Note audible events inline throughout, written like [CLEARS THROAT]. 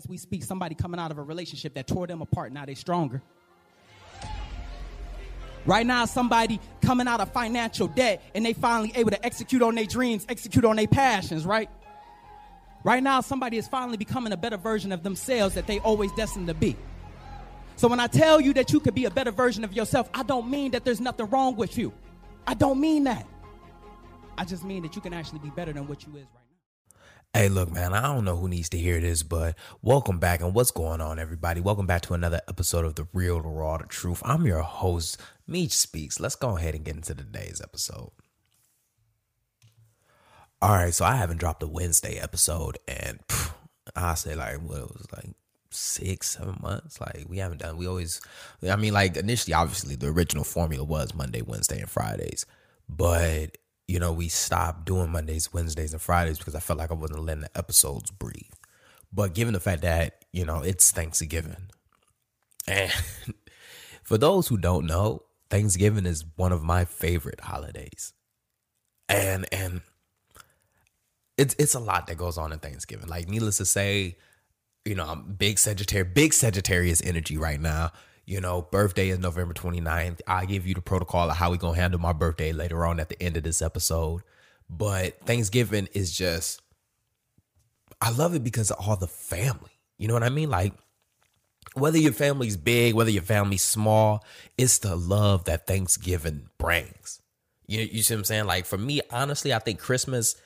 as we speak, somebody coming out of a relationship that tore them apart. Now they're stronger. Right now, somebody coming out of financial debt and they finally able to execute on their dreams, execute on their passions, right? Right now, somebody is finally becoming a better version of themselves that they always destined to be. So when I tell you that you could be a better version of yourself, I don't mean that there's nothing wrong with you. I don't mean that. I just mean that you can actually be better than what you is right Hey, look, man, I don't know who needs to hear this, but welcome back. And what's going on, everybody? Welcome back to another episode of The Real, The Raw, The Truth. I'm your host, Meech Speaks. Let's go ahead and get into today's episode. All right, so I haven't dropped a Wednesday episode, and phew, I say like what it was like six, seven months. Like we haven't done. We always, I mean, like initially, obviously, the original formula was Monday, Wednesday, and Fridays, but you know, we stopped doing Mondays, Wednesdays, and Fridays because I felt like I wasn't letting the episodes breathe. But given the fact that, you know, it's Thanksgiving. And [LAUGHS] for those who don't know, Thanksgiving is one of my favorite holidays. And and it's it's a lot that goes on in Thanksgiving. Like needless to say, you know, I'm big Sagittarius, big Sagittarius energy right now. You know, birthday is November 29th. I give you the protocol of how we going to handle my birthday later on at the end of this episode. But Thanksgiving is just, I love it because of all the family. You know what I mean? Like, whether your family's big, whether your family's small, it's the love that Thanksgiving brings. You, you see what I'm saying? Like, for me, honestly, I think Christmas,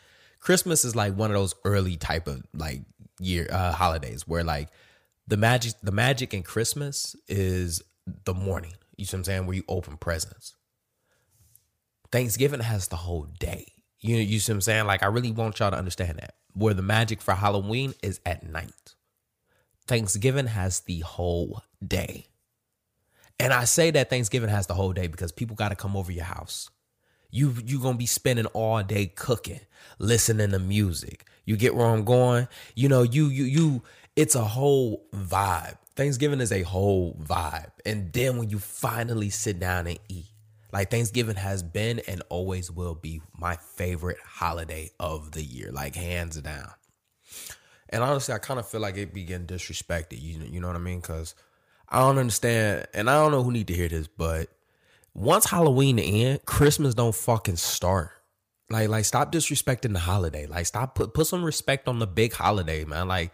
Christmas is like one of those early type of like year uh, holidays where like the magic the magic in Christmas is the morning. You see what I'm saying? Where you open presents. Thanksgiving has the whole day. You know, you see what I'm saying? Like I really want y'all to understand that. Where the magic for Halloween is at night. Thanksgiving has the whole day. And I say that Thanksgiving has the whole day because people got to come over your house. You you gonna be spending all day cooking, listening to music. You get where I'm going. You know you you you it's a whole vibe. Thanksgiving is a whole vibe. And then when you finally sit down and eat, like Thanksgiving has been and always will be my favorite holiday of the year, like hands down. And honestly, I kind of feel like it be getting disrespected. You, you know what I mean? Because I don't understand, and I don't know who need to hear this, but once Halloween end, Christmas don't fucking start. Like, like stop disrespecting the holiday. Like, stop put put some respect on the big holiday, man. Like,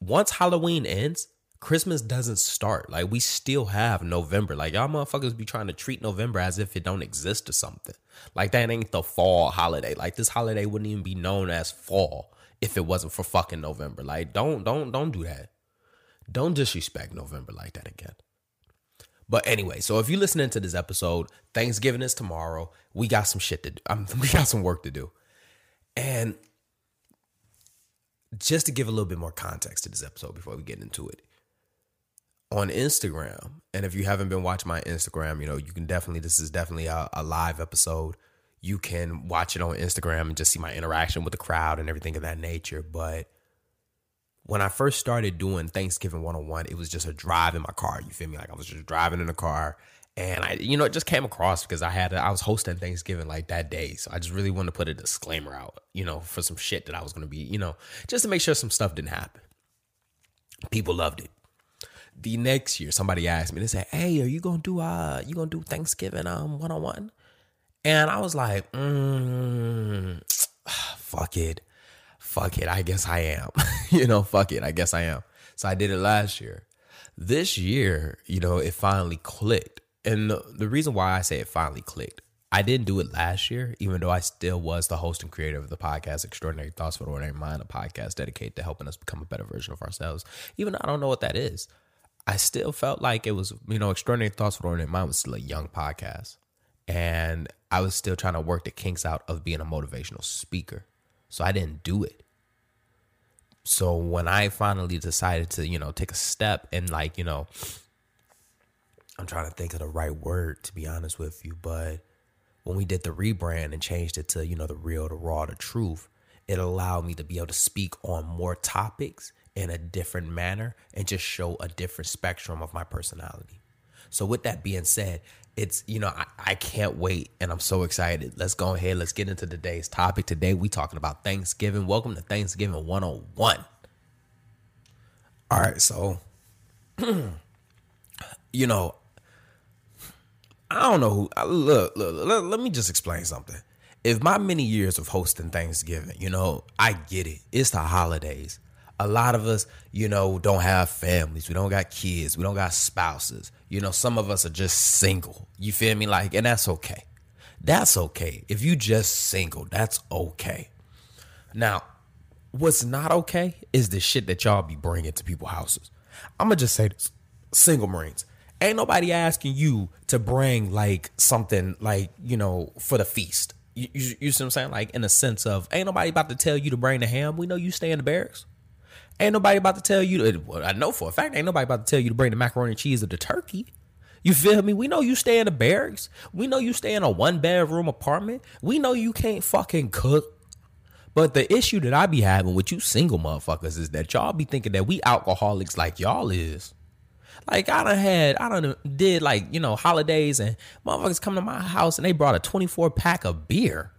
once Halloween ends, Christmas doesn't start. Like we still have November. Like y'all motherfuckers be trying to treat November as if it don't exist or something. Like that ain't the fall holiday. Like this holiday wouldn't even be known as fall if it wasn't for fucking November. Like don't don't don't do that. Don't disrespect November like that again. But anyway, so if you're listening to this episode, Thanksgiving is tomorrow. We got some shit to do. Um, [LAUGHS] we got some work to do. And just to give a little bit more context to this episode before we get into it. On Instagram, and if you haven't been watching my Instagram, you know, you can definitely, this is definitely a, a live episode. You can watch it on Instagram and just see my interaction with the crowd and everything of that nature. But when I first started doing Thanksgiving 101, it was just a drive in my car. You feel me? Like I was just driving in the car and I, you know, it just came across because I had, I was hosting Thanksgiving like that day. So I just really wanted to put a disclaimer out, you know, for some shit that I was going to be, you know, just to make sure some stuff didn't happen. People loved it. The next year, somebody asked me, they said, Hey, are you going to do, uh, you going to do Thanksgiving, um, one on one? And I was like, mm, [SIGHS] fuck it. Fuck it. I guess I am. [LAUGHS] you know, fuck it. I guess I am. So I did it last year. This year, you know, it finally clicked and the, the reason why I say it finally clicked, I didn't do it last year, even though I still was the host and creator of the podcast, Extraordinary Thoughts for the Ordinary Mind, a podcast dedicated to helping us become a better version of ourselves. Even though I don't know what that is, I still felt like it was, you know, Extraordinary Thoughts for the Ordinary Mind was still a young podcast. And I was still trying to work the kinks out of being a motivational speaker. So I didn't do it. So when I finally decided to, you know, take a step and like, you know, I'm trying to think of the right word to be honest with you, but when we did the rebrand and changed it to, you know, the real, the raw, the truth, it allowed me to be able to speak on more topics in a different manner and just show a different spectrum of my personality. So with that being said, it's you know I, I can't wait and I'm so excited. Let's go ahead. Let's get into today's topic. Today we talking about Thanksgiving. Welcome to Thanksgiving 101. All right, so [CLEARS THROAT] you know, I don't know who. Look, look, look, let me just explain something. If my many years of hosting Thanksgiving, you know, I get it. It's the holidays. A lot of us, you know, don't have families. We don't got kids. We don't got spouses. You know, some of us are just single. You feel me? Like, and that's okay. That's okay. If you just single, that's okay. Now, what's not okay is the shit that y'all be bringing to people's houses. I'm gonna just say this: single Marines. Ain't nobody asking you to bring like something like you know for the feast. You, you, you see what I'm saying? Like in the sense of, ain't nobody about to tell you to bring the ham. We know you stay in the barracks. Ain't nobody about to tell you. To, well, I know for a fact, ain't nobody about to tell you to bring the macaroni and cheese or the turkey. You feel me? We know you stay in the barracks. We know you stay in a one bedroom apartment. We know you can't fucking cook. But the issue that I be having with you single motherfuckers is that y'all be thinking that we alcoholics like y'all is. Like I done had, I done did like you know holidays and motherfuckers come to my house and they brought a twenty four pack of beer.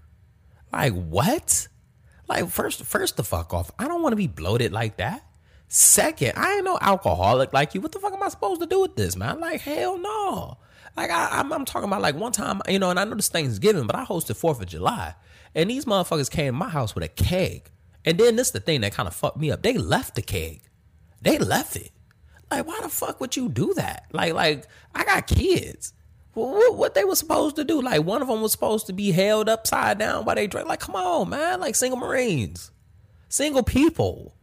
Like what? Like first, first the fuck off. I don't want to be bloated like that. Second, I ain't no alcoholic like you. What the fuck am I supposed to do with this, man? Like hell no. Like I, I'm, I'm talking about like one time, you know, and I know this Thanksgiving, but I hosted Fourth of July, and these motherfuckers came to my house with a keg, and then this the thing that kind of fucked me up. They left the keg. They left it. Like, why the fuck would you do that? Like, like I got kids. What, what they were supposed to do? Like, one of them was supposed to be held upside down while they drink. Like, come on, man. Like, single Marines, single people.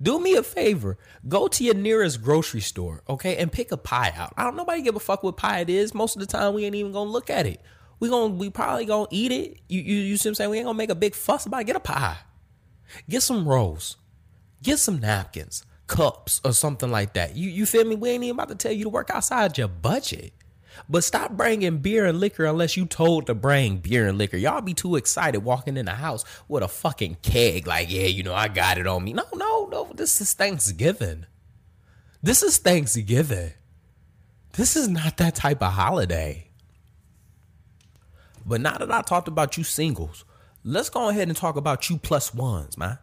Do me a favor. Go to your nearest grocery store, okay, and pick a pie out. I don't nobody give a fuck what pie it is. Most of the time, we ain't even gonna look at it. We gonna we probably gonna eat it. You you, you see what I'm saying? We ain't gonna make a big fuss about it. Get a pie. Get some rolls. Get some napkins cups or something like that. You you feel me? We ain't even about to tell you to work outside your budget. But stop bringing beer and liquor unless you told to bring beer and liquor. Y'all be too excited walking in the house with a fucking keg, like, yeah, you know, I got it on me. No, no, no. This is Thanksgiving. This is Thanksgiving. This is not that type of holiday. But now that I talked about you singles, let's go ahead and talk about you plus ones, man.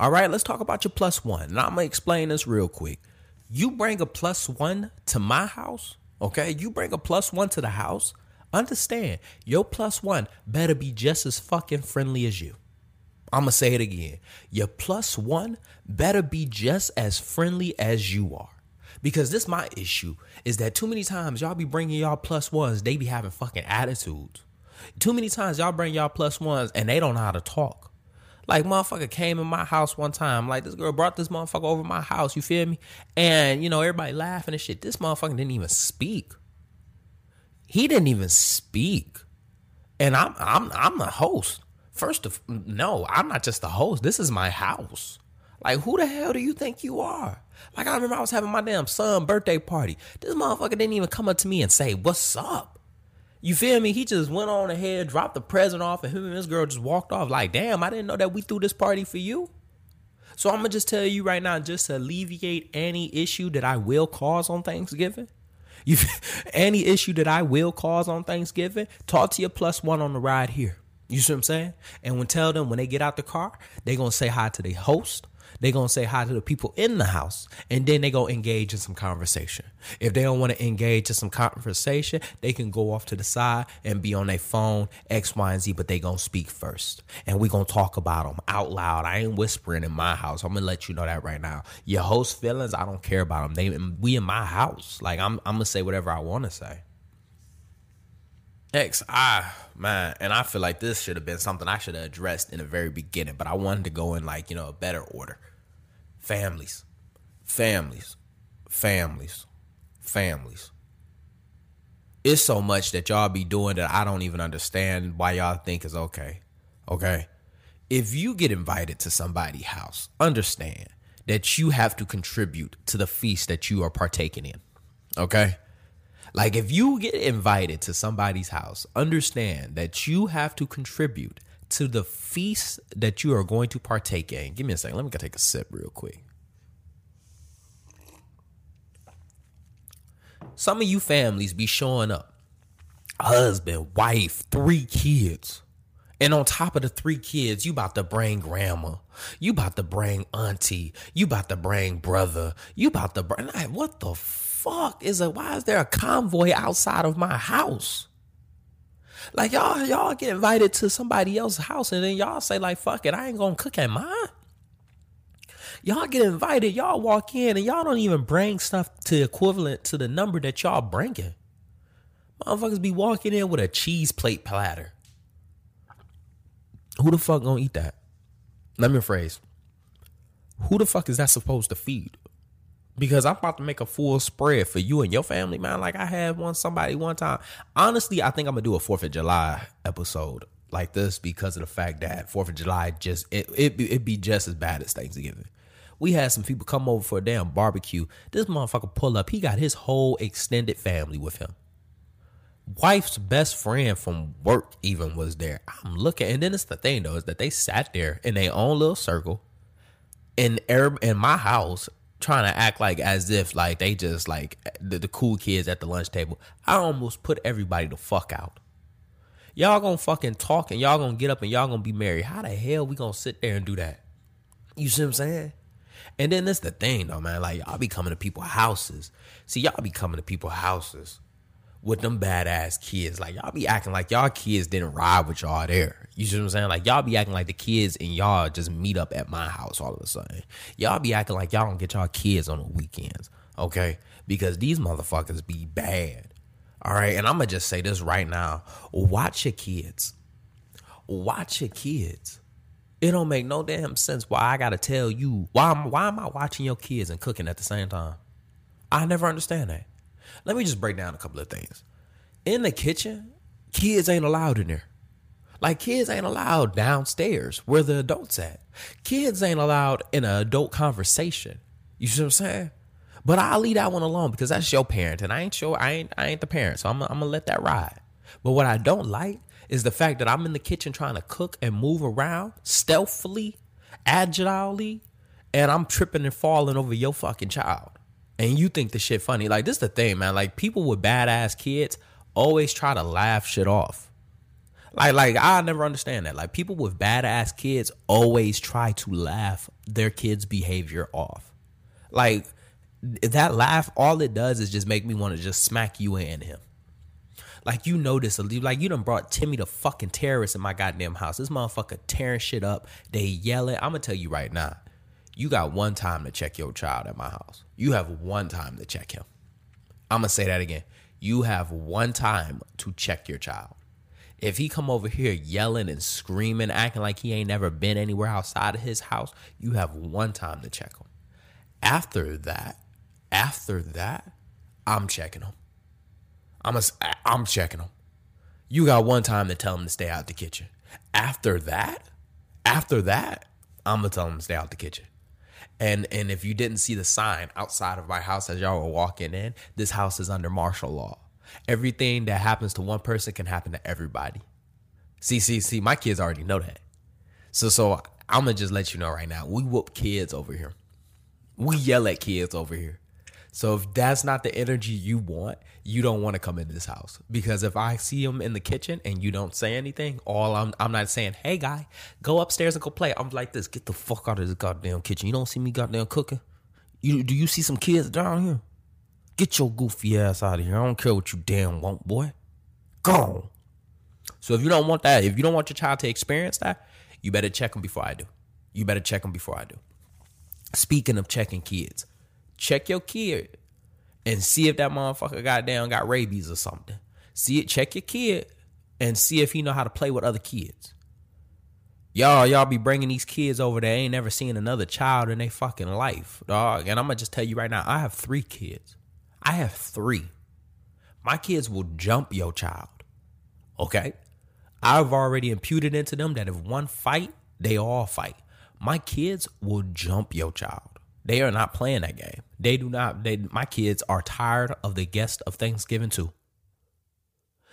All right, let's talk about your plus one. And I'm going to explain this real quick. You bring a plus one to my house, okay? You bring a plus one to the house. Understand, your plus one better be just as fucking friendly as you. I'm going to say it again. Your plus one better be just as friendly as you are. Because this my issue is that too many times y'all be bringing y'all plus ones, they be having fucking attitudes. Too many times y'all bring y'all plus ones and they don't know how to talk. Like motherfucker came in my house one time. Like this girl brought this motherfucker over my house. You feel me? And you know everybody laughing and shit. This motherfucker didn't even speak. He didn't even speak. And I'm I'm I'm the host. First of no, I'm not just the host. This is my house. Like who the hell do you think you are? Like I remember I was having my damn son birthday party. This motherfucker didn't even come up to me and say what's up. You feel me? He just went on ahead, dropped the present off, and him and this girl just walked off. Like, damn, I didn't know that we threw this party for you. So I'm gonna just tell you right now, just to alleviate any issue that I will cause on Thanksgiving. You [LAUGHS] any issue that I will cause on Thanksgiving, talk to your plus one on the ride here. You see what I'm saying? And when tell them when they get out the car, they gonna say hi to the host they gonna say hi to the people in the house, and then they gonna engage in some conversation. If they don't want to engage in some conversation, they can go off to the side and be on their phone, X, Y, and Z. But they gonna speak first, and we gonna talk about them out loud. I ain't whispering in my house. I'm gonna let you know that right now. Your host feelings, I don't care about them. They we in my house. Like I'm, I'm gonna say whatever I want to say. X, I man, and I feel like this should have been something I should have addressed in the very beginning, but I wanted to go in like you know a better order. Families, families, families, families. It's so much that y'all be doing that I don't even understand why y'all think is okay. Okay, if you get invited to somebody's house, understand that you have to contribute to the feast that you are partaking in. Okay like if you get invited to somebody's house, understand that you have to contribute to the feast that you are going to partake in. Give me a second. Let me go take a sip real quick. Some of you families be showing up. Husband, wife, three kids. And on top of the three kids, you about to bring grandma. You about to bring auntie. You about to bring brother. You about to bring what the fuck is it? Why is there a convoy outside of my house? Like y'all, y'all get invited to somebody else's house and then y'all say like, fuck it, I ain't gonna cook at mine. Y'all get invited, y'all walk in and y'all don't even bring stuff to equivalent to the number that y'all bringing. Motherfuckers be walking in with a cheese plate platter. Who the fuck gonna eat that? Let me rephrase. Who the fuck is that supposed to feed? Because I'm about to make a full spread for you and your family, man. Like I had one somebody one time. Honestly, I think I'm gonna do a Fourth of July episode like this because of the fact that Fourth of July just it it it be just as bad as Thanksgiving. We had some people come over for a damn barbecue. This motherfucker pull up. He got his whole extended family with him wife's best friend from work even was there. I'm looking, and then it's the thing though is that they sat there in their own little circle in in my house trying to act like as if like they just like the, the cool kids at the lunch table. I almost put everybody the fuck out. Y'all gonna fucking talk and y'all gonna get up and y'all gonna be married. How the hell we gonna sit there and do that? You see what I'm saying? And then that's the thing though, man. Like y'all be coming to people's houses. See, y'all be coming to people's houses with them badass kids. Like y'all be acting like y'all kids didn't ride with y'all there. You see what I'm saying? Like y'all be acting like the kids and y'all just meet up at my house all of a sudden. Y'all be acting like y'all don't get y'all kids on the weekends. Okay? Because these motherfuckers be bad. All right. And I'm gonna just say this right now. Watch your kids. Watch your kids. It don't make no damn sense why I gotta tell you why why am I watching your kids and cooking at the same time? I never understand that. Let me just break down a couple of things. In the kitchen, kids ain't allowed in there. Like kids ain't allowed downstairs where the adults at. Kids ain't allowed in an adult conversation. You see what I'm saying? But I'll leave that one alone because that's your parent, and I ain't sure I ain't I ain't the parent, so I'm I'm gonna let that ride. But what I don't like is the fact that I'm in the kitchen trying to cook and move around stealthily, agilely, and I'm tripping and falling over your fucking child and you think the shit funny. Like this is the thing, man. Like people with badass kids always try to laugh shit off. Like like I never understand that. Like people with badass kids always try to laugh their kids' behavior off. Like that laugh, all it does is just make me want to just smack you and him. Like you know this, like you done brought Timmy the fucking terrorist in my goddamn house. This motherfucker tearing shit up. They yell yelling. I'm gonna tell you right now you got one time to check your child at my house. You have one time to check him. I'm gonna say that again. You have one time to check your child. If he come over here yelling and screaming, acting like he ain't never been anywhere outside of his house, you have one time to check him. After that, after that, I'm checking him. I'm a, I'm checking him. You got one time to tell him to stay out the kitchen. After that, after that, I'm gonna tell him to stay out the kitchen. And and if you didn't see the sign outside of my house as y'all were walking in, this house is under martial law. Everything that happens to one person can happen to everybody. See, see, see, my kids already know that. So so I'm gonna just let you know right now. We whoop kids over here. We yell at kids over here. So if that's not the energy you want, you don't want to come in this house because if I see him in the kitchen and you don't say anything, all I'm I'm not saying, "Hey guy, go upstairs and go play." I'm like this, "Get the fuck out of this goddamn kitchen. You don't see me goddamn cooking. You do you see some kids down here? Get your goofy ass out of here. I don't care what you damn want, boy. Go." So if you don't want that, if you don't want your child to experience that, you better check them before I do. You better check them before I do. Speaking of checking kids, check your kid and see if that motherfucker goddamn got rabies or something. See it, check your kid and see if he know how to play with other kids. Y'all, y'all be bringing these kids over there. ain't never seen another child in their fucking life, dog. And I'm gonna just tell you right now, I have three kids. I have three. My kids will jump your child. Okay? I've already imputed into them that if one fight, they all fight. My kids will jump your child. They are not playing that game. They do not. They my kids are tired of the guest of Thanksgiving too.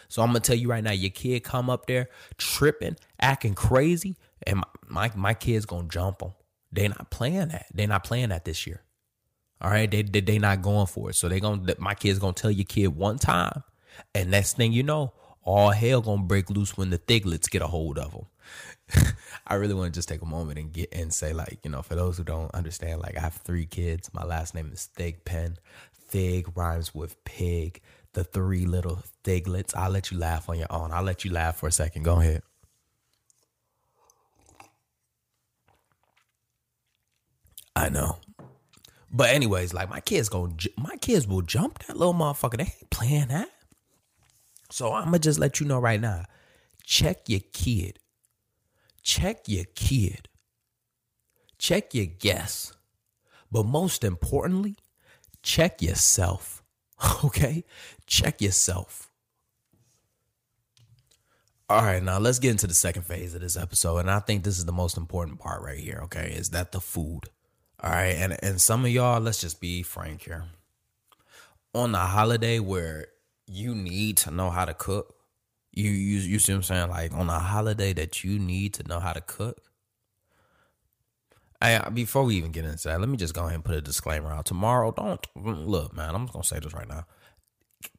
So I'm gonna tell you right now, your kid come up there tripping, acting crazy, and my my, my kid's gonna jump them. They not playing that. They not playing that this year. All right, they they, they not going for it. So they gonna my kid's gonna tell your kid one time, and next thing you know, all hell gonna break loose when the thiglets get a hold of them. [LAUGHS] I really want to just take a moment and get and say, like, you know, for those who don't understand, like, I have three kids. My last name is Thigpen. Thig rhymes with pig. The three little thiglets. I'll let you laugh on your own. I'll let you laugh for a second. Go ahead. I know. But anyways, like my kids go, my kids will jump that little motherfucker. They ain't playing that. So I'm gonna just let you know right now. Check your kid. Check your kid. Check your guess. But most importantly, check yourself. [LAUGHS] Okay? Check yourself. All right, now let's get into the second phase of this episode. And I think this is the most important part right here, okay? Is that the food. All right, and and some of y'all, let's just be frank here. On a holiday where you need to know how to cook, you you you see what I'm saying? Like on a holiday that you need to know how to cook. Hey, before we even get into that, let me just go ahead and put a disclaimer out. Tomorrow, don't look, man. I'm just gonna say this right now.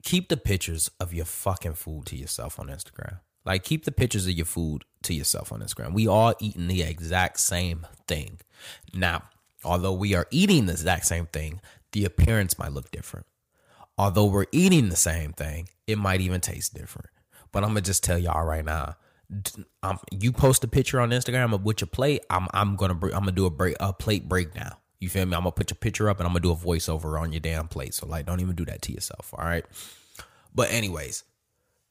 Keep the pictures of your fucking food to yourself on Instagram. Like, keep the pictures of your food to yourself on Instagram. We all eating the exact same thing. Now, Although we are eating the exact same thing, the appearance might look different. Although we're eating the same thing, it might even taste different. But I'm gonna just tell y'all right now. Um, you post a picture on Instagram of what your plate. I'm I'm gonna I'm gonna do a break a plate breakdown. You feel me? I'm gonna put your picture up and I'm gonna do a voiceover on your damn plate. So like, don't even do that to yourself. All right. But anyways,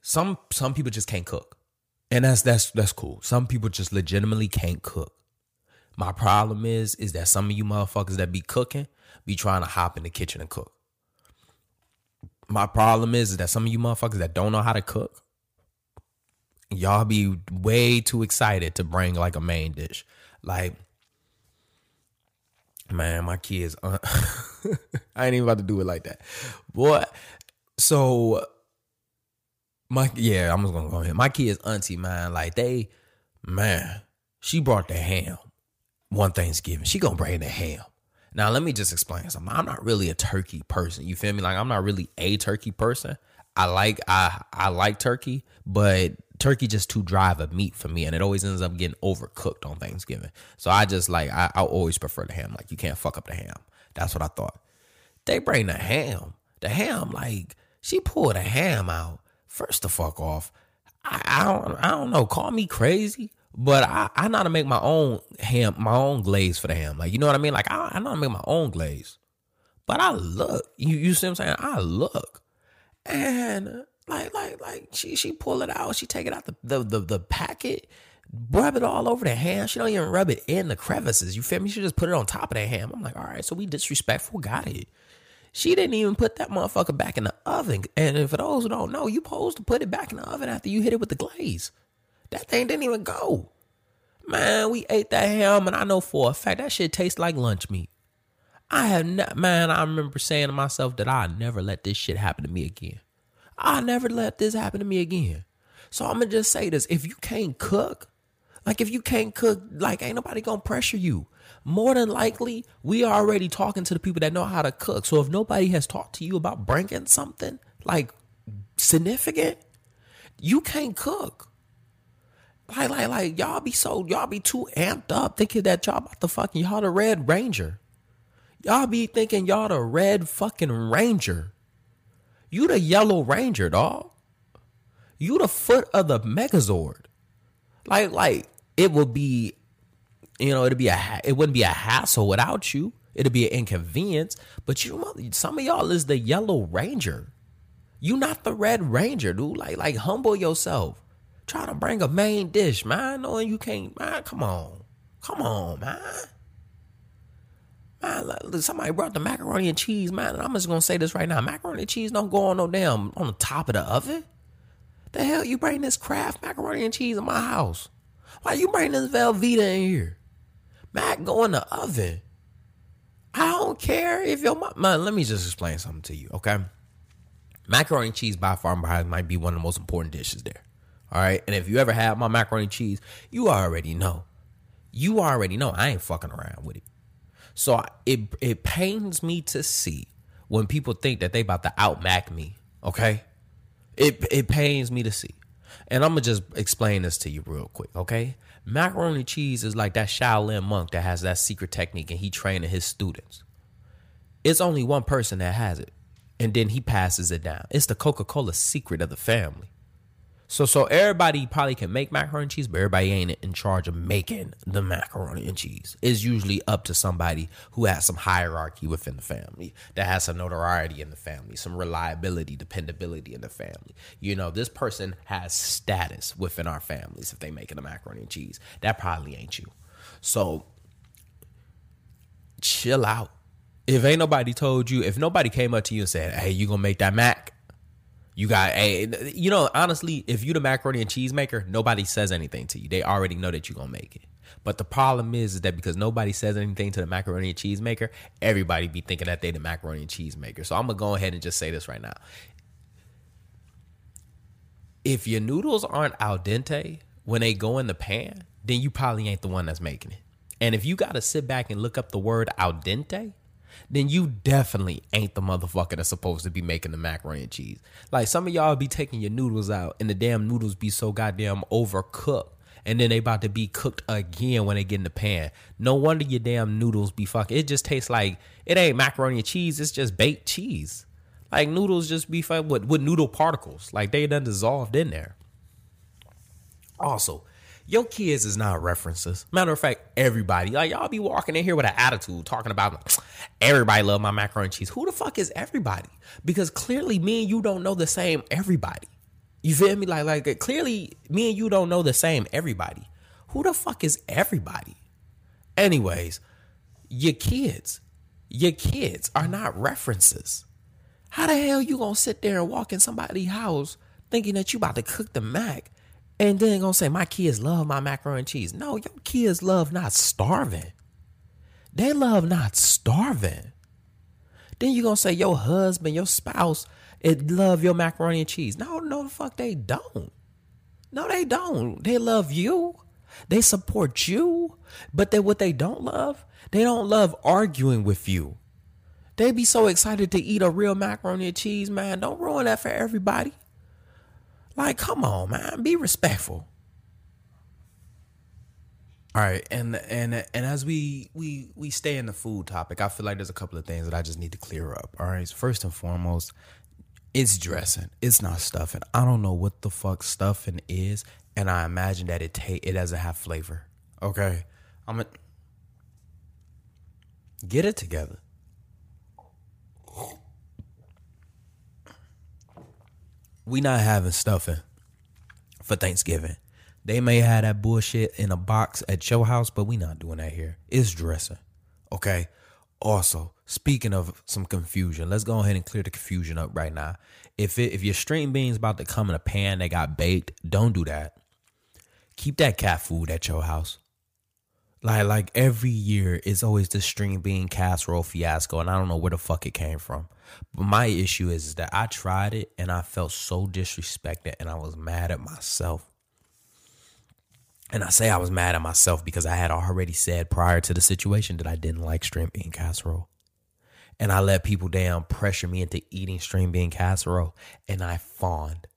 some some people just can't cook, and that's that's that's cool. Some people just legitimately can't cook. My problem is, is that some of you motherfuckers that be cooking be trying to hop in the kitchen and cook. My problem is, is that some of you motherfuckers that don't know how to cook, y'all be way too excited to bring like a main dish. Like, man, my kids, uh, [LAUGHS] I ain't even about to do it like that. Boy, so my yeah, I'm just gonna go ahead. My kids, auntie, man, like they, man, she brought the ham one Thanksgiving. She gonna bring the ham. Now let me just explain something. I'm not really a turkey person. You feel me? Like I'm not really a turkey person. I like I I like turkey, but turkey just too dry of a meat for me, and it always ends up getting overcooked on Thanksgiving. So I just like I, I always prefer the ham. Like you can't fuck up the ham. That's what I thought. They bring the ham. The ham, like she pulled the ham out. First the fuck off. I, I don't I don't know. Call me crazy, but I, I know how to make my own ham, my own glaze for the ham. Like, you know what I mean? Like, I, I know how to make my own glaze. But I look, you, you see what I'm saying? I look. And like, like, like she she pull it out, she take it out the, the the, the packet, rub it all over the ham. She don't even rub it in the crevices. You feel me? She just put it on top of the ham. I'm like, all right, so we disrespectful, got it. She didn't even put that motherfucker back in the oven. And for those who don't know, you supposed to put it back in the oven after you hit it with the glaze. That thing didn't even go. Man, we ate that ham, and I know for a fact that shit tastes like lunch meat. I have not, man, I remember saying to myself that i never let this shit happen to me again. I never let this happen to me again. So I'm gonna just say this if you can't cook, like if you can't cook, like ain't nobody gonna pressure you. More than likely, we are already talking to the people that know how to cook. So if nobody has talked to you about bringing something like significant, you can't cook. Like, like, like, y'all be so, y'all be too amped up thinking that y'all about the fucking, y'all the Red Ranger. Y'all be thinking y'all the Red fucking Ranger. You the Yellow Ranger, dog. You the foot of the Megazord. Like, like, it would be, you know, it'd be a, it wouldn't be a hassle without you. It'd be an inconvenience. But you, some of y'all is the Yellow Ranger. You not the Red Ranger, dude. Like, like, humble yourself. Try to bring a main dish, man, knowing you can't, man. Come on. Come on, man. Somebody brought the macaroni and cheese, man. And I'm just gonna say this right now. Macaroni and cheese don't go on no damn on the top of the oven. The hell you bring this Kraft macaroni and cheese in my house? Why you bring this Velveeta in here? Mac go in the oven. I don't care if your mom. Man, let me just explain something to you, okay? Macaroni and cheese by far might be one of the most important dishes there. All right. And if you ever had my macaroni and cheese, you already know. You already know I ain't fucking around with it. So it it pains me to see when people think that they about to outmac me. Okay. It it pains me to see. And I'm gonna just explain this to you real quick, okay? Macaroni cheese is like that Shaolin monk that has that secret technique and he training his students. It's only one person that has it, and then he passes it down. It's the Coca-Cola secret of the family. So so everybody probably can make macaroni and cheese, but everybody ain't in charge of making the macaroni and cheese. It's usually up to somebody who has some hierarchy within the family, that has some notoriety in the family, some reliability, dependability in the family. You know, this person has status within our families if they making the macaroni and cheese. That probably ain't you. So chill out. If ain't nobody told you, if nobody came up to you and said, "Hey, you gonna make that mac?" You got a, you know, honestly, if you the macaroni and cheese maker, nobody says anything to you. They already know that you're gonna make it. But the problem is, is that because nobody says anything to the macaroni and cheese maker, everybody be thinking that they the macaroni and cheese maker. So I'm gonna go ahead and just say this right now. If your noodles aren't al dente when they go in the pan, then you probably ain't the one that's making it. And if you gotta sit back and look up the word al dente, then you definitely ain't the motherfucker that's supposed to be making the macaroni and cheese. Like some of y'all be taking your noodles out and the damn noodles be so goddamn overcooked. And then they about to be cooked again when they get in the pan. No wonder your damn noodles be fucking. It just tastes like it ain't macaroni and cheese. It's just baked cheese. Like noodles just be fucking with, with noodle particles. Like they done dissolved in there. Also, your kids is not references. Matter of fact, everybody like y'all be walking in here with an attitude talking about everybody love my macaroni and cheese. Who the fuck is everybody? Because clearly me and you don't know the same everybody. You feel me? Like like clearly me and you don't know the same everybody. Who the fuck is everybody? Anyways, your kids, your kids are not references. How the hell you gonna sit there and walk in somebody's house thinking that you about to cook the mac and then gonna say my kids love my macaroni and cheese. No, your kids love not starving. They love not starving. Then you gonna say your husband, your spouse, it love your macaroni and cheese. No, no, the fuck they don't. No, they don't. They love you. They support you. But they what they don't love, they don't love arguing with you. They be so excited to eat a real macaroni and cheese, man. Don't ruin that for everybody. Like, come on, man, be respectful. All right, and and and as we we we stay in the food topic, I feel like there's a couple of things that I just need to clear up. All right, so first and foremost, it's dressing. It's not stuffing. I don't know what the fuck stuffing is, and I imagine that it ta- it doesn't have flavor. Okay, I'm gonna get it together. We not having stuffing for Thanksgiving. They may have that bullshit in a box at your house, but we not doing that here. It's dressing. Okay. Also, speaking of some confusion, let's go ahead and clear the confusion up right now. If it, if your string beans about to come in a pan that got baked, don't do that. Keep that cat food at your house. Like like every year, it's always the string bean casserole fiasco, and I don't know where the fuck it came from. But my issue is, is that I tried it and I felt so disrespected and I was mad at myself. And I say I was mad at myself because I had already said prior to the situation that I didn't like string bean casserole. And I let people down pressure me into eating string bean casserole and I fawned.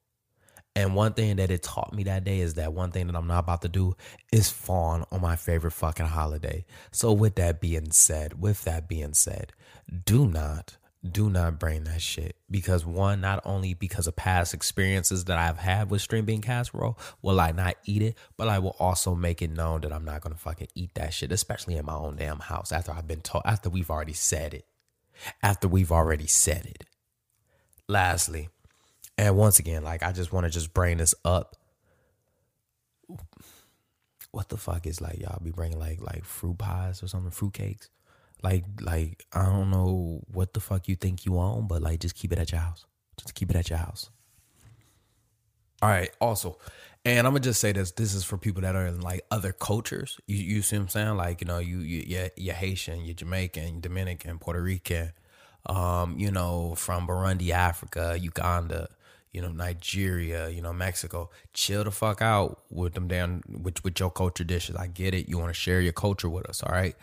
And one thing that it taught me that day is that one thing that I'm not about to do is fawn on my favorite fucking holiday. So with that being said, with that being said, do not do not bring that shit because one, not only because of past experiences that I've had with string bean casserole, will I not eat it, but I will also make it known that I'm not gonna fucking eat that shit, especially in my own damn house after I've been told, after we've already said it, after we've already said it. Lastly, and once again, like I just want to just bring this up. What the fuck is like y'all be bringing like like fruit pies or something, fruit cakes? Like, like I don't know what the fuck you think you own, but like, just keep it at your house. Just keep it at your house. All right. Also, and I'm gonna just say this: this is for people that are in like other cultures. You, you see what I'm saying? Like, you know, you you you're, you're Haitian, you're Jamaican, Dominican, Puerto Rican, um, you know, from Burundi, Africa, Uganda, you know, Nigeria, you know, Mexico. Chill the fuck out with them damn with with your culture dishes. I get it. You want to share your culture with us, all right?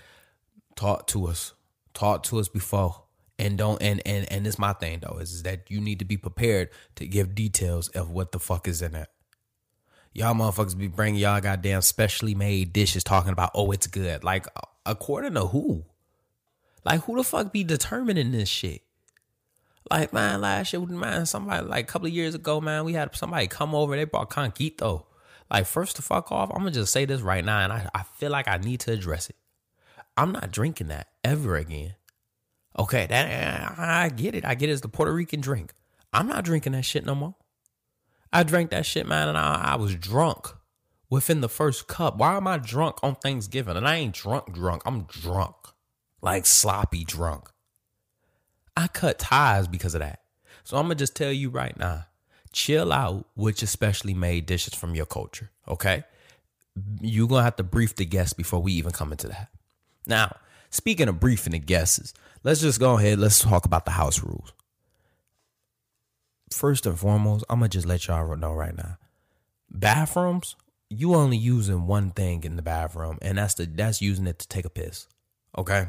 Talk to us. Talk to us before. And don't and and and this my thing though is, is that you need to be prepared to give details of what the fuck is in it. Y'all motherfuckers be bringing y'all goddamn specially made dishes talking about, oh, it's good. Like, according to who? Like, who the fuck be determining this shit? Like, man, last year, man, somebody, like, a couple of years ago, man, we had somebody come over, they brought Coquito. Like, first to fuck off, I'm gonna just say this right now, and I, I feel like I need to address it. I'm not drinking that ever again. Okay, that I get it. I get it. It's the Puerto Rican drink. I'm not drinking that shit no more. I drank that shit, man, and I, I was drunk within the first cup. Why am I drunk on Thanksgiving? And I ain't drunk, drunk. I'm drunk, like sloppy drunk. I cut ties because of that. So I'm gonna just tell you right now, chill out with your specially made dishes from your culture. Okay, you're gonna have to brief the guests before we even come into that. Now, speaking of briefing the guesses, let's just go ahead. Let's talk about the house rules first and foremost, I'm gonna just let y'all know right now. Bathrooms, you only using one thing in the bathroom, and that's the that's using it to take a piss. Okay.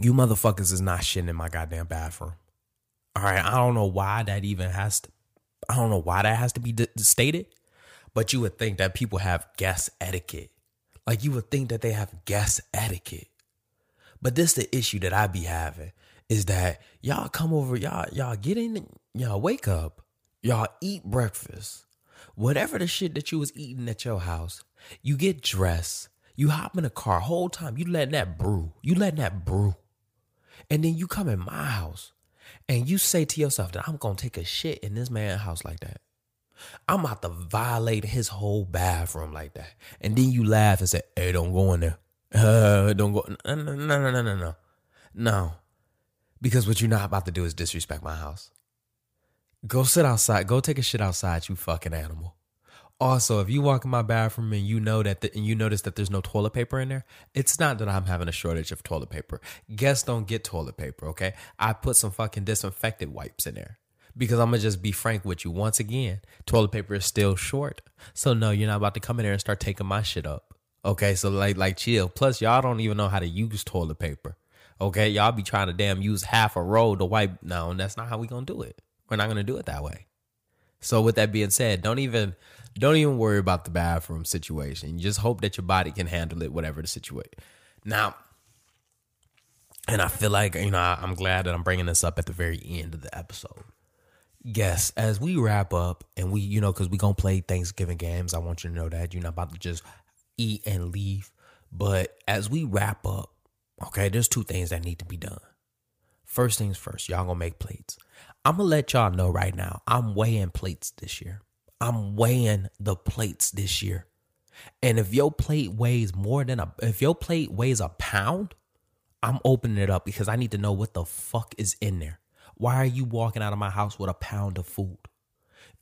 You motherfuckers is not shitting in my goddamn bathroom. All right, I don't know why that even has to. I don't know why that has to be d- stated, but you would think that people have guest etiquette. Like you would think that they have guest etiquette. But this the issue that I be having is that y'all come over, y'all, y'all get in, y'all wake up, y'all eat breakfast. Whatever the shit that you was eating at your house, you get dressed, you hop in a car, whole time you letting that brew, you letting that brew. And then you come in my house and you say to yourself that I'm gonna take a shit in this man's house like that. I'm about to violate his whole bathroom like that. And then you laugh and say, hey, don't go in there. Uh, don't go. No, no, no, no, no, no. No. Because what you're not about to do is disrespect my house. Go sit outside. Go take a shit outside, you fucking animal. Also, if you walk in my bathroom and you know that the, and you notice that there's no toilet paper in there, it's not that I'm having a shortage of toilet paper. Guests don't get toilet paper, okay? I put some fucking disinfectant wipes in there. Because I'm gonna just be frank with you. Once again, toilet paper is still short. So no, you're not about to come in there and start taking my shit up. Okay, so like like chill. Plus, y'all don't even know how to use toilet paper. Okay, y'all be trying to damn use half a roll to wipe. No, and that's not how we gonna do it. We're not gonna do it that way. So with that being said, don't even don't even worry about the bathroom situation. just hope that your body can handle it, whatever the situation. Now, and I feel like you know I'm glad that I'm bringing this up at the very end of the episode. Yes, as we wrap up and we, you know, because we gonna play Thanksgiving games. I want you to know that you're not about to just eat and leave. But as we wrap up, Okay, there's two things that need to be done. First things first, y'all gonna make plates. I'm gonna let y'all know right now, I'm weighing plates this year. I'm weighing the plates this year. And if your plate weighs more than a if your plate weighs a pound, I'm opening it up because I need to know what the fuck is in there. Why are you walking out of my house with a pound of food?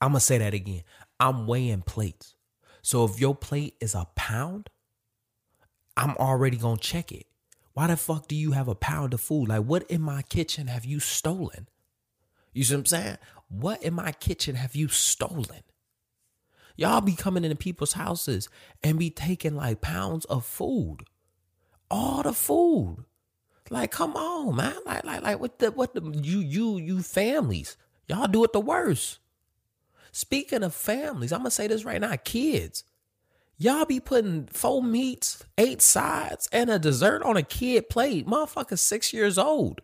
I'm gonna say that again. I'm weighing plates. So if your plate is a pound, I'm already gonna check it. Why the fuck do you have a pound of food? Like, what in my kitchen have you stolen? You see what I'm saying? What in my kitchen have you stolen? Y'all be coming into people's houses and be taking like pounds of food. All the food. Like, come on, man. Like, like, like what the what the you you you families. Y'all do it the worst. Speaking of families, I'm gonna say this right now, kids. Y'all be putting four meats, eight sides, and a dessert on a kid plate. Motherfucker, six years old.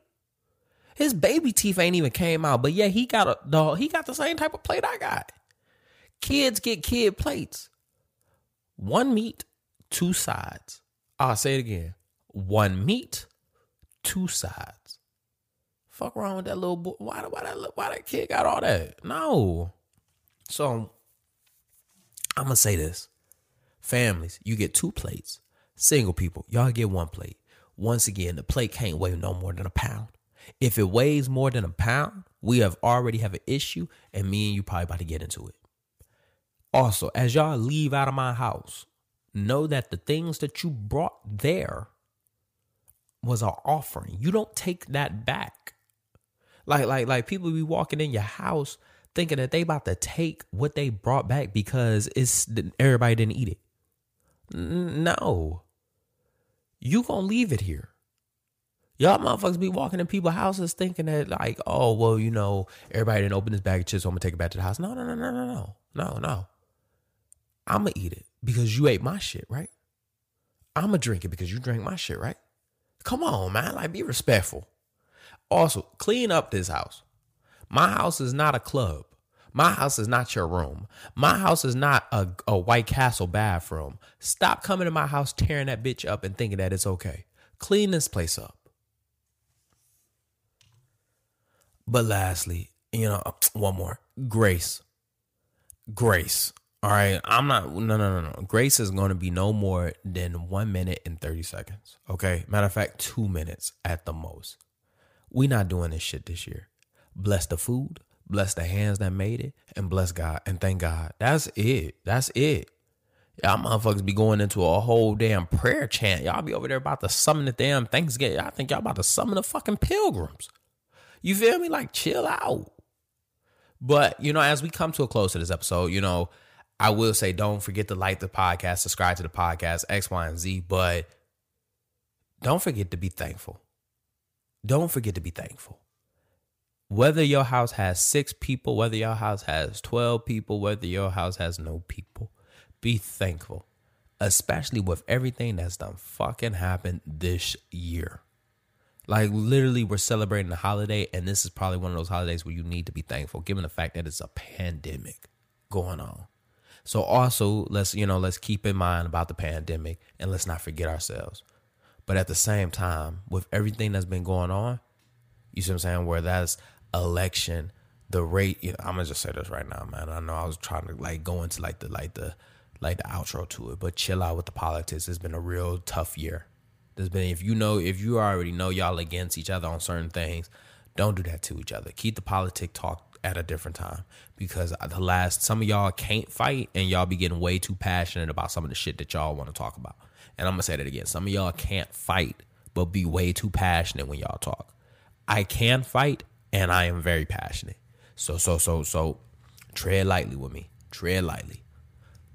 His baby teeth ain't even came out, but yeah, he got a dog. He got the same type of plate I got. Kids get kid plates. One meat, two sides. I'll say it again. One meat, two sides. Fuck wrong with that little boy? Why, why that why that kid got all that? No. So I'm gonna say this. Families, you get two plates. Single people, y'all get one plate. Once again, the plate can't weigh no more than a pound. If it weighs more than a pound, we have already have an issue, and me and you probably about to get into it. Also, as y'all leave out of my house, know that the things that you brought there was an offering. You don't take that back. Like, like, like people be walking in your house thinking that they about to take what they brought back because it's everybody didn't eat it. No. You gonna leave it here. Y'all motherfuckers be walking in people's houses thinking that like, oh well, you know, everybody didn't open this bag of chips, so I'm gonna take it back to the house. No, no, no, no, no, no, no, no. I'm gonna eat it because you ate my shit, right? I'm gonna drink it because you drank my shit, right? Come on, man. Like, be respectful. Also, clean up this house. My house is not a club. My house is not your room. My house is not a, a White Castle bathroom. Stop coming to my house, tearing that bitch up, and thinking that it's okay. Clean this place up. But lastly, you know, [TSK] one more grace. Grace. All right. I'm not, no, no, no, no. Grace is going to be no more than one minute and 30 seconds. Okay. Matter of fact, two minutes at the most. We not doing this shit this year. Bless the food, bless the hands that made it, and bless God and thank God. That's it. That's it. Y'all motherfuckers be going into a whole damn prayer chant. Y'all be over there about to summon the damn Thanksgiving. I think y'all about to summon the fucking pilgrims. You feel me? Like, chill out. But, you know, as we come to a close to this episode, you know, I will say don't forget to like the podcast, subscribe to the podcast, X, Y, and Z. But don't forget to be thankful. Don't forget to be thankful. Whether your house has six people, whether your house has 12 people, whether your house has no people, be thankful, especially with everything that's done fucking happened this year. Like literally, we're celebrating a holiday, and this is probably one of those holidays where you need to be thankful, given the fact that it's a pandemic going on. So also, let's you know, let's keep in mind about the pandemic, and let's not forget ourselves. But at the same time, with everything that's been going on, you see what I'm saying? Where that's election, the rate. You know, I'm gonna just say this right now, man. I know I was trying to like go into like the like the like the outro to it, but chill out with the politics. It's been a real tough year. There's been if you know if you already know y'all against each other on certain things, don't do that to each other. Keep the politic talk at a different time because the last some of y'all can't fight and y'all be getting way too passionate about some of the shit that y'all want to talk about. And I'm gonna say that again. Some of y'all can't fight, but be way too passionate when y'all talk. I can fight and I am very passionate. So so so so tread lightly with me. Tread lightly.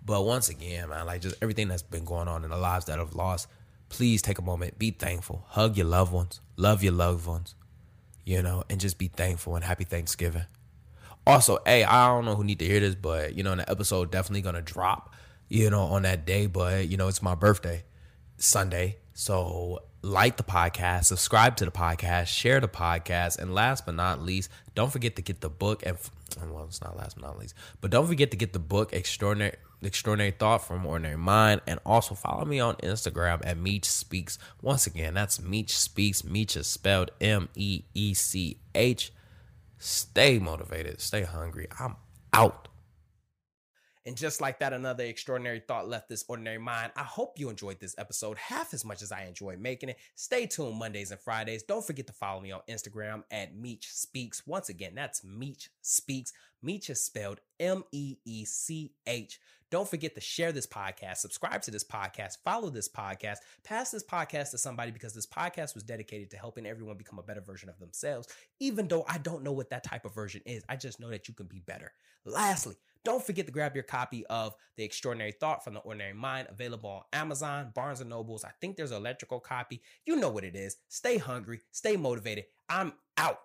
But once again, man, like just everything that's been going on in the lives that have lost, please take a moment, be thankful, hug your loved ones, love your loved ones, you know, and just be thankful and happy Thanksgiving. Also, hey, I don't know who need to hear this, but you know, the episode definitely gonna drop, you know, on that day. But you know, it's my birthday, Sunday, so like the podcast, subscribe to the podcast, share the podcast, and last but not least, don't forget to get the book and well, it's not last but not least, but don't forget to get the book extraordinary extraordinary thought from ordinary mind and also follow me on instagram at meech speaks once again that's meech speaks meech is spelled m-e-e-c-h stay motivated stay hungry i'm out and just like that, another extraordinary thought left this ordinary mind. I hope you enjoyed this episode half as much as I enjoyed making it. Stay tuned Mondays and Fridays. Don't forget to follow me on Instagram at Meech Speaks. Once again, that's Meech Speaks. Meech spelled M E E C H. Don't forget to share this podcast, subscribe to this podcast, follow this podcast, pass this podcast to somebody because this podcast was dedicated to helping everyone become a better version of themselves. Even though I don't know what that type of version is, I just know that you can be better. Lastly, don't forget to grab your copy of The Extraordinary Thought from the Ordinary Mind, available on Amazon, Barnes and Nobles. I think there's an electrical copy. You know what it is. Stay hungry, stay motivated. I'm out.